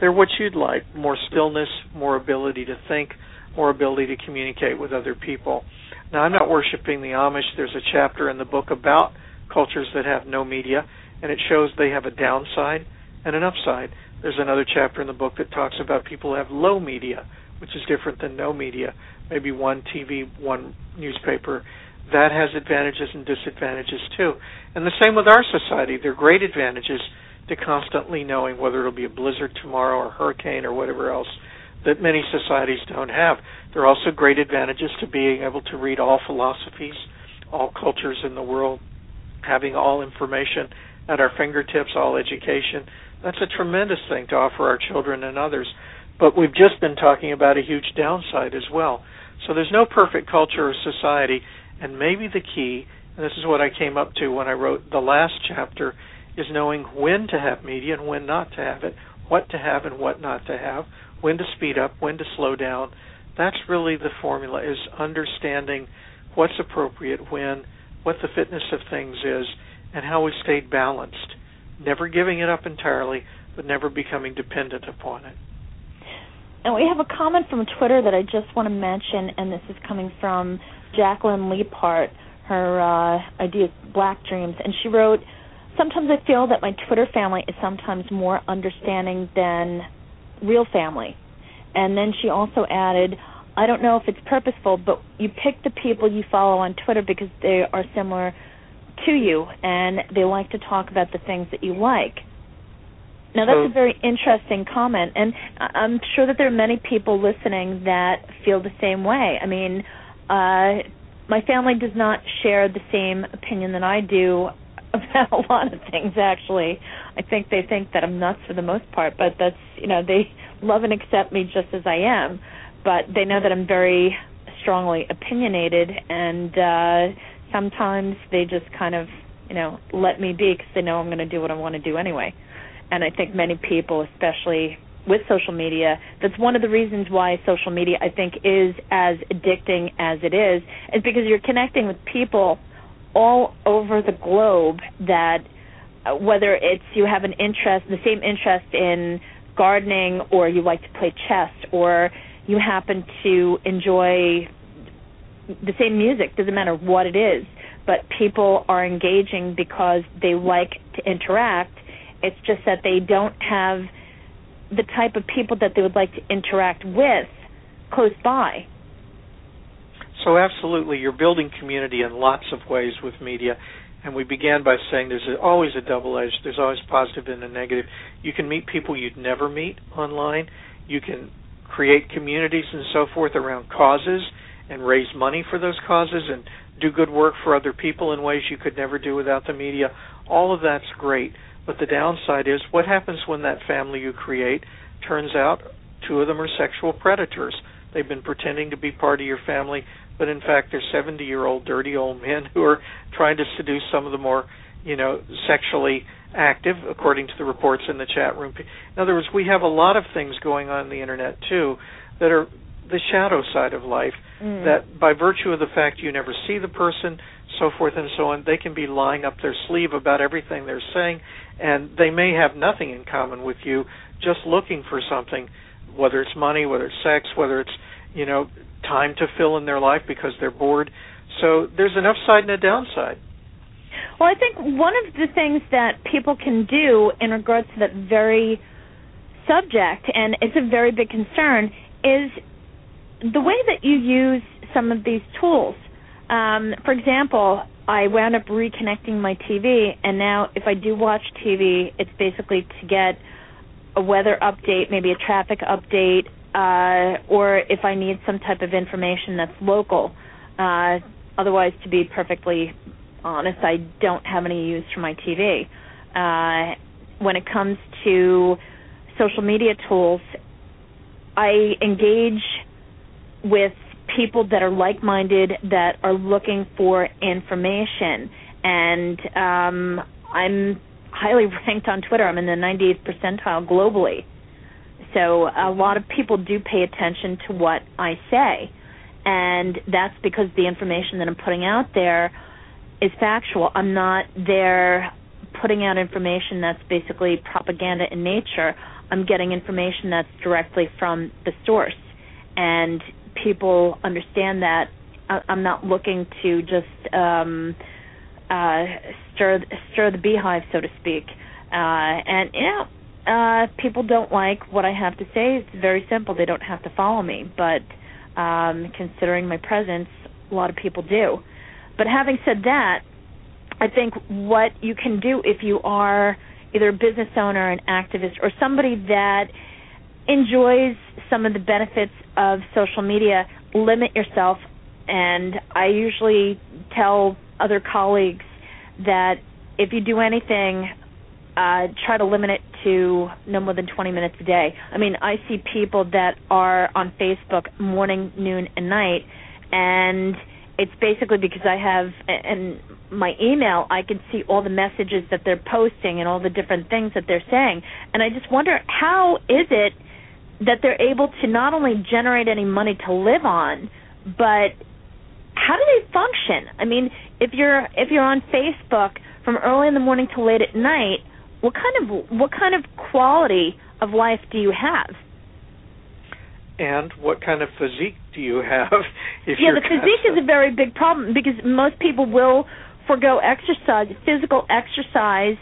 they're what you'd like more stillness, more ability to think, more ability to communicate with other people. Now, I'm not worshiping the Amish. There's a chapter in the book about cultures that have no media, and it shows they have a downside and an upside. There's another chapter in the book that talks about people who have low media, which is different than no media. Maybe one TV, one newspaper. That has advantages and disadvantages too. And the same with our society. There are great advantages to constantly knowing whether it'll be a blizzard tomorrow or a hurricane or whatever else that many societies don't have. There are also great advantages to being able to read all philosophies, all cultures in the world, having all information at our fingertips, all education. That's a tremendous thing to offer our children and others. But we've just been talking about a huge downside as well. So there's no perfect culture or society, and maybe the key, and this is what I came up to when I wrote the last chapter, is knowing when to have media and when not to have it, what to have and what not to have, when to speed up, when to slow down. That's really the formula is understanding what's appropriate when, what the fitness of things is, and how we stayed balanced. Never giving it up entirely, but never becoming dependent upon it. And we have a comment from Twitter that I just want to mention, and this is coming from Jacqueline Leapart. Her uh, idea is Black Dreams, and she wrote, "Sometimes I feel that my Twitter family is sometimes more understanding than real family." And then she also added, "I don't know if it's purposeful, but you pick the people you follow on Twitter because they are similar to you, and they like to talk about the things that you like." Now that's a very interesting comment, and I'm sure that there are many people listening that feel the same way. I mean, uh, my family does not share the same opinion that I do about a lot of things. Actually, I think they think that I'm nuts for the most part, but that's you know they love and accept me just as I am, but they know that I'm very strongly opinionated, and uh, sometimes they just kind of you know let me be because they know I'm going to do what I want to do anyway and I think many people, especially with social media, that's one of the reasons why social media I think is as addicting as it is, is because you're connecting with people all over the globe that uh, whether it's you have an interest, the same interest in gardening or you like to play chess or you happen to enjoy the same music, doesn't matter what it is, but people are engaging because they like to interact it's just that they don't have the type of people that they would like to interact with close by. So absolutely, you're building community in lots of ways with media. And we began by saying there's always a double edge. There's always positive and a negative. You can meet people you'd never meet online. You can create communities and so forth around causes and raise money for those causes and do good work for other people in ways you could never do without the media. All of that's great. But the downside is what happens when that family you create turns out two of them are sexual predators. They've been pretending to be part of your family, but in fact they're 70-year-old dirty old men who are trying to seduce some of the more, you know, sexually active according to the reports in the chat room. In other words, we have a lot of things going on in the internet too that are the shadow side of life mm. that by virtue of the fact you never see the person so forth and so on they can be lying up their sleeve about everything they're saying and they may have nothing in common with you just looking for something whether it's money whether it's sex whether it's you know time to fill in their life because they're bored. So there's an upside and a downside. Well i think one of the things that people can do in regards to that very subject and it's a very big concern is the way that you use some of these tools. Um, for example I wound up reconnecting my TV, and now if I do watch TV, it's basically to get a weather update, maybe a traffic update, uh, or if I need some type of information that's local. Uh, otherwise, to be perfectly honest, I don't have any use for my TV. Uh, when it comes to social media tools, I engage with people that are like minded that are looking for information and um I'm highly ranked on Twitter. I'm in the 98th percentile globally. So a lot of people do pay attention to what I say. and that's because the information that I'm putting out there is factual. I'm not there putting out information that's basically propaganda in nature. I'm getting information that's directly from the source, and people understand that. I'm not looking to just um, uh, stir stir the beehive, so to speak. Uh, and you know, uh, people don't like what I have to say. It's very simple. They don't have to follow me, but um, considering my presence, a lot of people do. But having said that, I think what you can do if you are either a business owner, an activist, or somebody that enjoys some of the benefits of social media, limit yourself. And I usually tell other colleagues that if you do anything, uh, try to limit it to no more than 20 minutes a day. I mean, I see people that are on Facebook morning, noon, and night, and it's basically because I have and my email, I can see all the messages that they're posting and all the different things that they're saying, and I just wonder how is it that they're able to not only generate any money to live on, but how do they function? I mean, if you're if you're on Facebook from early in the morning to late at night, what kind of what kind of quality of life do you have? And what kind of physique do you have? yeah, the physique is a very big problem because most people will forego exercise, physical exercise,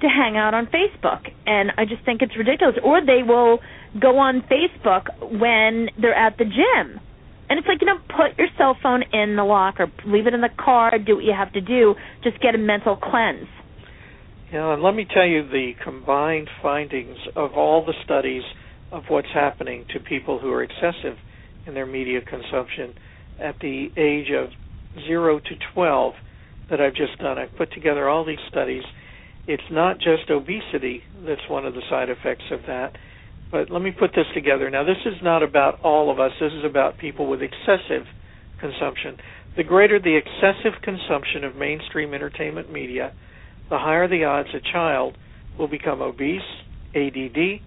to hang out on Facebook, and I just think it's ridiculous. Or they will go on Facebook when they're at the gym. And it's like, you know, put your cell phone in the locker, leave it in the car, do what you have to do, just get a mental cleanse. Yeah, and let me tell you the combined findings of all the studies of what's happening to people who are excessive in their media consumption at the age of 0 to 12 that I've just done. I've put together all these studies. It's not just obesity that's one of the side effects of that, but let me put this together. Now, this is not about all of us, this is about people with excessive consumption. The greater the excessive consumption of mainstream entertainment media, the higher the odds a child will become obese, ADD,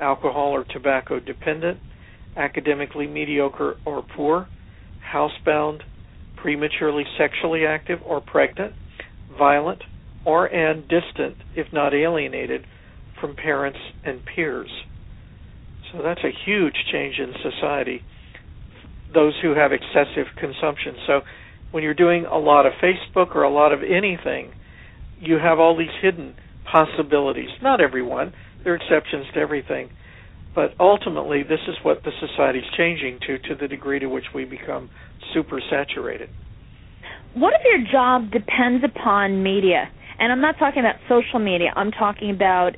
alcohol or tobacco dependent, academically mediocre or poor, housebound, prematurely sexually active or pregnant, violent, or and distant, if not alienated, from parents and peers. So that's a huge change in society. Those who have excessive consumption. So when you're doing a lot of Facebook or a lot of anything, you have all these hidden possibilities. Not everyone, there are exceptions to everything, but ultimately, this is what the society is changing to, to the degree to which we become super saturated. What if your job depends upon media? And I'm not talking about social media. I'm talking about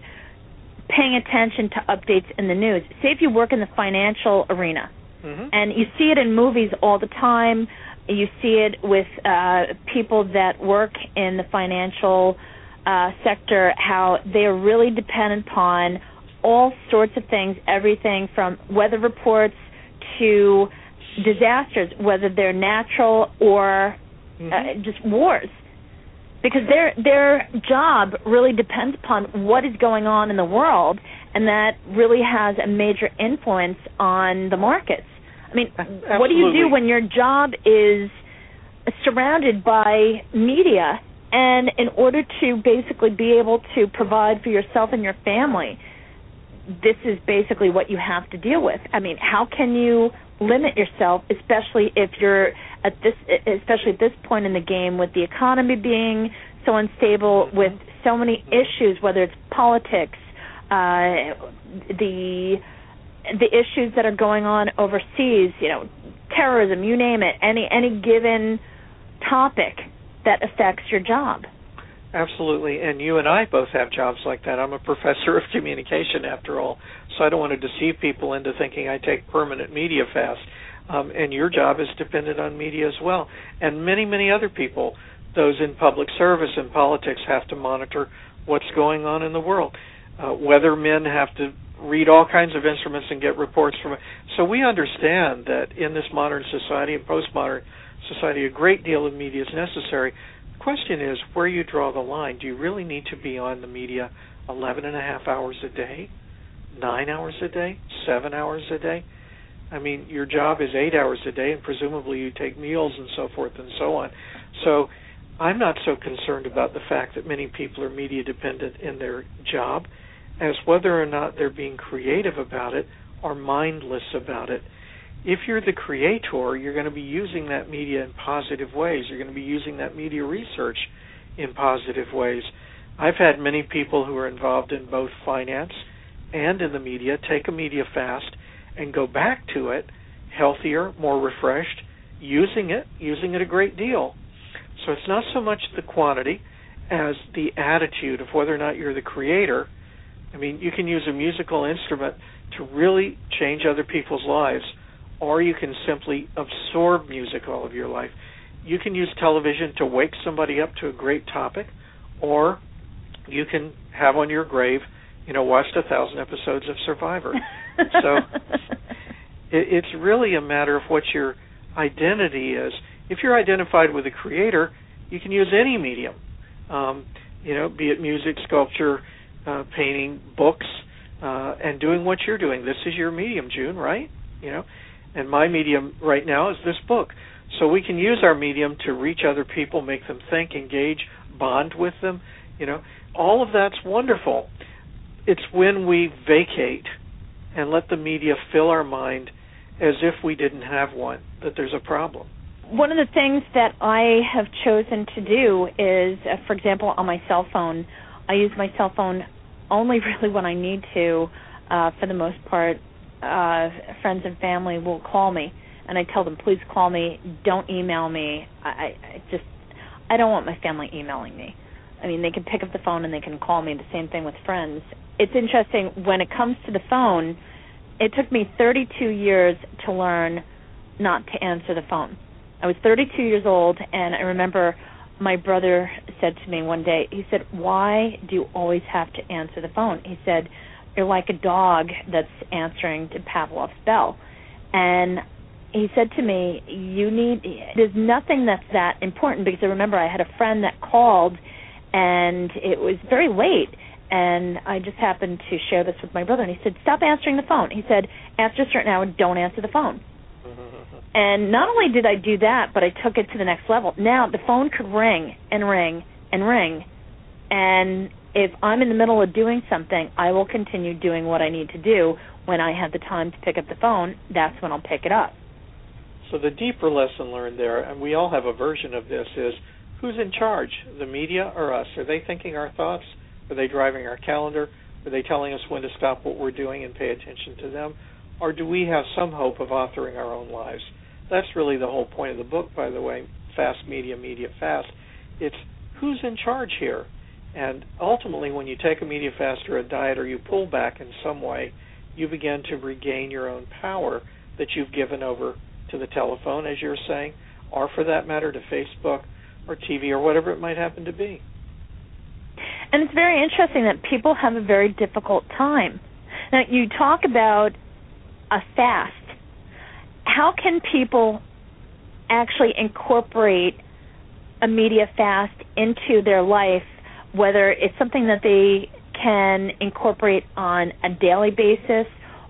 paying attention to updates in the news. Say if you work in the financial arena, mm-hmm. and you see it in movies all the time you see it with uh, people that work in the financial uh, sector, how they are really dependent upon all sorts of things, everything from weather reports to disasters, whether they're natural or uh, mm-hmm. uh, just wars. Because their their job really depends upon what is going on in the world, and that really has a major influence on the markets. I mean, Absolutely. what do you do when your job is surrounded by media and in order to basically be able to provide for yourself and your family, this is basically what you have to deal with. I mean, how can you limit yourself, especially if you're at this, especially at this point in the game, with the economy being so unstable, with so many issues, whether it's politics, uh, the the issues that are going on overseas, you know, terrorism, you name it, any any given topic that affects your job. Absolutely, and you and I both have jobs like that. I'm a professor of communication, after all, so I don't want to deceive people into thinking I take permanent media fast. Um, and your job is dependent on media as well. And many, many other people, those in public service and politics, have to monitor what's going on in the world. Uh, weathermen have to read all kinds of instruments and get reports from it. So we understand that in this modern society and postmodern society, a great deal of media is necessary. The question is where you draw the line. Do you really need to be on the media 11 and a half hours a day, nine hours a day, seven hours a day? I mean, your job is eight hours a day, and presumably you take meals and so forth and so on. So, I'm not so concerned about the fact that many people are media dependent in their job as whether or not they're being creative about it or mindless about it. If you're the creator, you're going to be using that media in positive ways. You're going to be using that media research in positive ways. I've had many people who are involved in both finance and in the media take a media fast and go back to it healthier, more refreshed, using it, using it a great deal. So it's not so much the quantity as the attitude of whether or not you're the creator. I mean, you can use a musical instrument to really change other people's lives, or you can simply absorb music all of your life. You can use television to wake somebody up to a great topic, or you can have on your grave, you know, watched a thousand episodes of Survivor. so it, it's really a matter of what your identity is. If you're identified with a creator, you can use any medium. Um, you know, be it music, sculpture, uh, painting, books, uh, and doing what you're doing. This is your medium, June, right? You know, and my medium right now is this book. So we can use our medium to reach other people, make them think, engage, bond with them. You know, all of that's wonderful. It's when we vacate and let the media fill our mind as if we didn't have one that there's a problem. One of the things that I have chosen to do is, uh, for example, on my cell phone, I use my cell phone only really when I need to. Uh, for the most part, uh, friends and family will call me, and I tell them, please call me. Don't email me. I, I just, I don't want my family emailing me. I mean, they can pick up the phone and they can call me. The same thing with friends. It's interesting when it comes to the phone. It took me 32 years to learn not to answer the phone. I was 32 years old, and I remember my brother said to me one day, he said, Why do you always have to answer the phone? He said, You're like a dog that's answering to Pavlov's bell. And he said to me, You need, there's nothing that's that important because I remember I had a friend that called and it was very late. And I just happened to share this with my brother, and he said, Stop answering the phone. He said, After a certain hour, don't answer the phone. And not only did I do that, but I took it to the next level. Now the phone could ring and ring and ring. And if I'm in the middle of doing something, I will continue doing what I need to do. When I have the time to pick up the phone, that's when I'll pick it up. So the deeper lesson learned there, and we all have a version of this, is who's in charge, the media or us? Are they thinking our thoughts? Are they driving our calendar? Are they telling us when to stop what we're doing and pay attention to them? Or do we have some hope of authoring our own lives? That's really the whole point of the book, by the way. Fast media, media fast. It's who's in charge here. And ultimately, when you take a media fast or a diet or you pull back in some way, you begin to regain your own power that you've given over to the telephone, as you're saying, or for that matter, to Facebook or TV or whatever it might happen to be. And it's very interesting that people have a very difficult time. Now, you talk about a fast how can people actually incorporate a media fast into their life, whether it's something that they can incorporate on a daily basis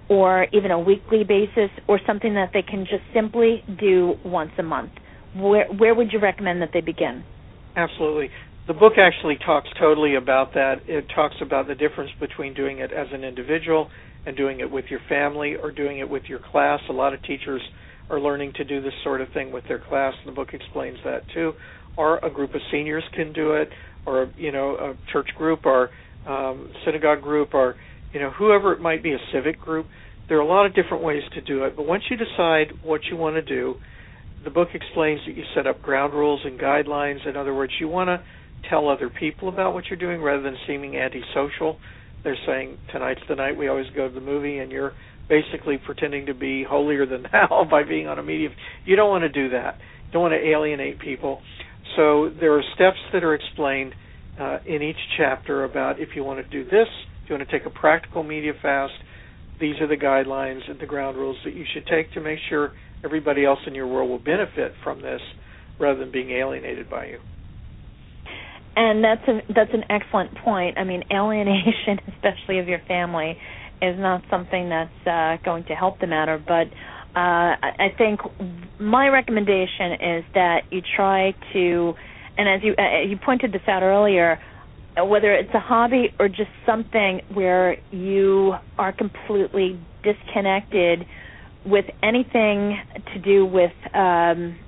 or even a weekly basis or something that they can just simply do once a month? Where where would you recommend that they begin? Absolutely. The book actually talks totally about that. It talks about the difference between doing it as an individual and doing it with your family or doing it with your class. A lot of teachers are learning to do this sort of thing with their class. And the book explains that too. Or a group of seniors can do it, or you know, a church group, or um, synagogue group, or you know, whoever it might be, a civic group. There are a lot of different ways to do it. But once you decide what you want to do, the book explains that you set up ground rules and guidelines. In other words, you want to tell other people about what you're doing rather than seeming antisocial they're saying tonight's the night we always go to the movie, and you're basically pretending to be holier than thou by being on a media. You don't want to do that. You don't want to alienate people. So there are steps that are explained uh, in each chapter about if you want to do this, if you want to take a practical media fast, these are the guidelines and the ground rules that you should take to make sure everybody else in your world will benefit from this rather than being alienated by you. And that's a that's an excellent point. I mean, alienation, especially of your family, is not something that's uh, going to help the matter. But Uh, I think my recommendation is that you try to, and as you uh, you pointed this out earlier, uh, whether it's a hobby or just something where you are completely disconnected with anything to do with um,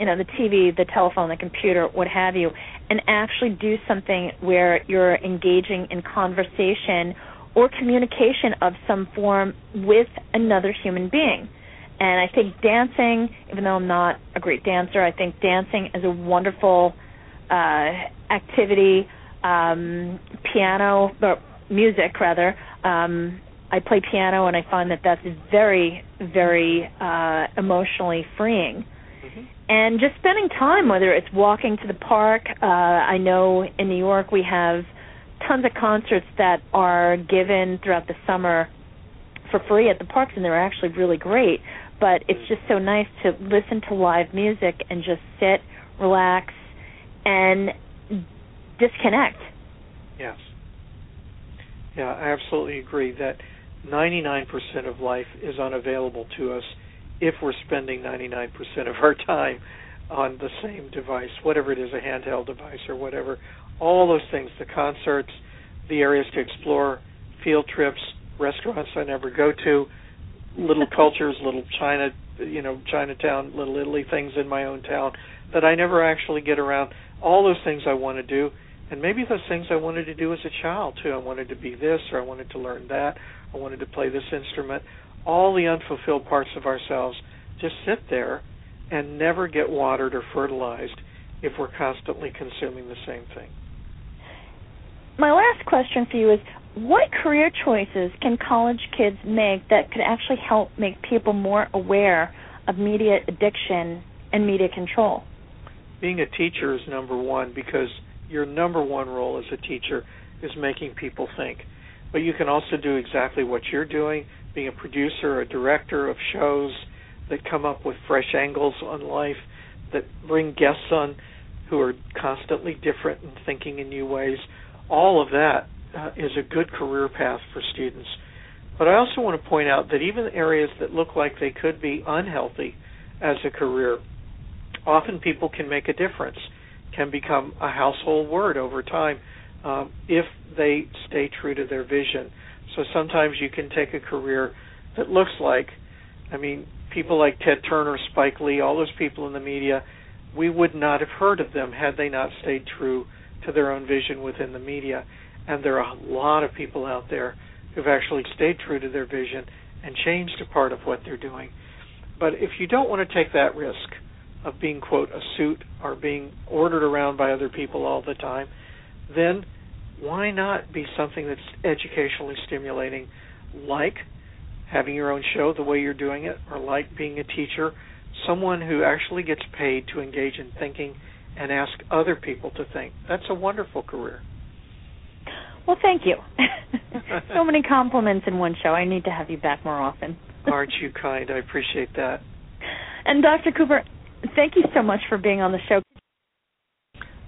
you know the TV, the telephone, the computer, what have you, and actually do something where you're engaging in conversation or communication of some form with another human being. And I think dancing, even though I'm not a great dancer, I think dancing is a wonderful uh, activity. Um, piano, or music rather. Um, I play piano, and I find that that's very, very uh, emotionally freeing. And just spending time, whether it's walking to the park. Uh, I know in New York we have tons of concerts that are given throughout the summer for free at the parks, and they're actually really great but it's just so nice to listen to live music and just sit, relax, and disconnect. Yes. Yeah, I absolutely agree that 99% of life is unavailable to us if we're spending 99% of our time on the same device, whatever it is, a handheld device or whatever. All those things, the concerts, the areas to explore, field trips, restaurants I never go to, little cultures, little China, you know, Chinatown, little Italy things in my own town that I never actually get around. All those things I want to do, and maybe those things I wanted to do as a child too. I wanted to be this, or I wanted to learn that. I wanted to play this instrument. All the unfulfilled parts of ourselves just sit there and never get watered or fertilized if we're constantly consuming the same thing. My last question for you is what career choices can college kids make that could actually help make people more aware of media addiction and media control? Being a teacher is number one because your number one role as a teacher is making people think. But you can also do exactly what you're doing, being a producer, or a director of shows that come up with fresh angles on life, that bring guests on who are constantly different and thinking in new ways. All of that uh, is a good career path for students. But I also want to point out that even areas that look like they could be unhealthy as a career, often people can make a difference, can become a household word over time um, if they stay true to their vision. So sometimes you can take a career that looks like, I mean, people like Ted Turner, Spike Lee, all those people in the media, we would not have heard of them had they not stayed true to their own vision within the media. And there are a lot of people out there who've actually stayed true to their vision and changed a part of what they're doing. But if you don't want to take that risk of being, quote, a suit or being ordered around by other people all the time, then why not be something that's educationally stimulating, like having your own show the way you're doing it, or like being a teacher, someone who actually gets paid to engage in thinking and ask other people to think? That's a wonderful career. Well, thank you. so many compliments in one show. I need to have you back more often. Aren't you kind? I appreciate that. And Dr. Cooper, thank you so much for being on the show.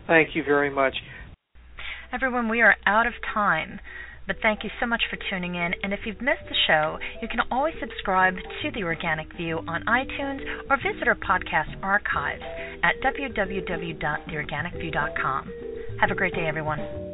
Thank you very much. Everyone, we are out of time. But thank you so much for tuning in. And if you've missed the show, you can always subscribe to The Organic View on iTunes or visit our podcast archives at www.theorganicview.com. Have a great day, everyone.